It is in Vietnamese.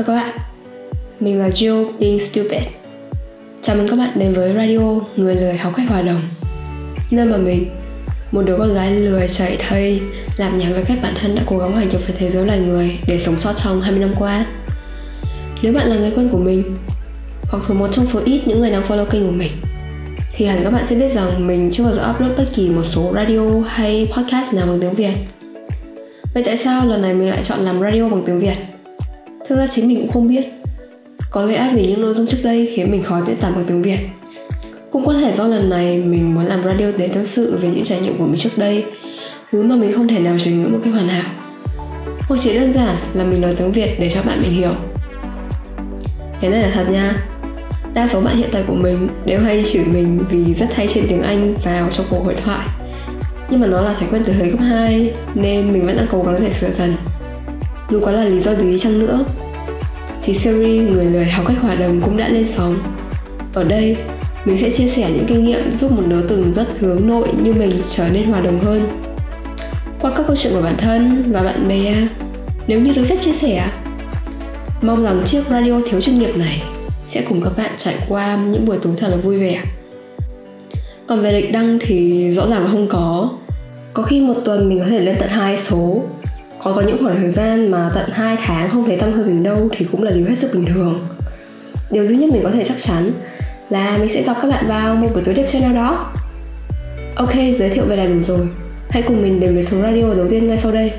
Chào các bạn, mình là Joe Being Stupid. Chào mừng các bạn đến với radio Người lười học cách hòa đồng. Nơi mà mình, một đứa con gái lười chạy thây Làm nhảm với cách bản thân đã cố gắng hòa nhập với thế giới loài người Để sống sót trong 20 năm qua. Nếu bạn là người quen của mình Hoặc thuộc một trong số ít những người đang follow kênh của mình Thì hẳn các bạn sẽ biết rằng mình chưa bao giờ upload bất kỳ một số radio hay podcast nào bằng tiếng Việt. Vậy tại sao lần này mình lại chọn làm radio bằng tiếng Việt? Thực ra chính mình cũng không biết. Có lẽ vì những nội dung trước đây khiến mình khó diễn tả bằng tiếng Việt. Cũng có thể do lần này mình muốn làm radio để tâm sự về những trải nghiệm của mình trước đây, Thứ mà mình không thể nào chuyển ngữ một cách hoàn hảo. Hoặc chỉ đơn giản là mình nói tiếng Việt để cho bạn mình hiểu. Cái này là thật nha. Đa số bạn hiện tại của mình đều hay chửi mình vì rất hay trên tiếng Anh vào trong cuộc hội thoại. Nhưng mà nó là thói quen từ thời cấp 2 Nên mình vẫn đang cố gắng để sửa dần dù có là lý do gì chăng nữa thì series Người lười học cách hòa đồng cũng đã lên sóng. Ở đây, mình sẽ chia sẻ những kinh nghiệm giúp một đứa từng rất hướng nội như mình trở nên hòa đồng hơn. Qua các câu chuyện của bản thân và bạn bè, nếu như được phép chia sẻ. Mong rằng chiếc radio thiếu chuyên nghiệp này sẽ cùng các bạn trải qua những buổi tối thật là vui vẻ. Còn về lịch đăng thì rõ ràng là không có. Có khi một tuần mình có thể lên tận hai số còn có những khoảng thời gian mà tận 2 tháng không thấy tâm hơi mình đâu thì cũng là điều hết sức bình thường. Điều duy nhất mình có thể chắc chắn là mình sẽ gặp các bạn vào một buổi tối đẹp chơi nào đó. Ok, giới thiệu về là đủ rồi. Hãy cùng mình đến với số radio đầu tiên ngay sau đây.